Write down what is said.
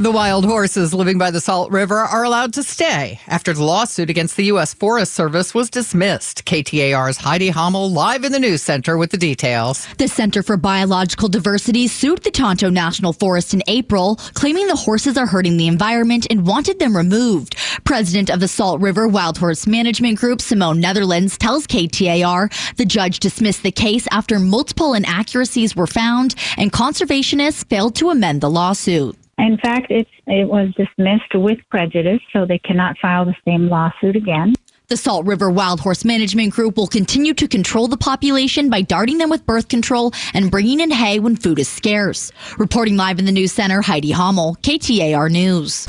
The wild horses living by the Salt River are allowed to stay after the lawsuit against the U.S. Forest Service was dismissed. KTAR's Heidi Hommel live in the news center with the details. The Center for Biological Diversity sued the Tonto National Forest in April, claiming the horses are hurting the environment and wanted them removed. President of the Salt River Wild Horse Management Group, Simone Netherlands, tells KTAR the judge dismissed the case after multiple inaccuracies were found and conservationists failed to amend the lawsuit. In fact, it was dismissed with prejudice, so they cannot file the same lawsuit again. The Salt River Wild Horse Management Group will continue to control the population by darting them with birth control and bringing in hay when food is scarce. Reporting live in the news center, Heidi Hommel, KTAR News.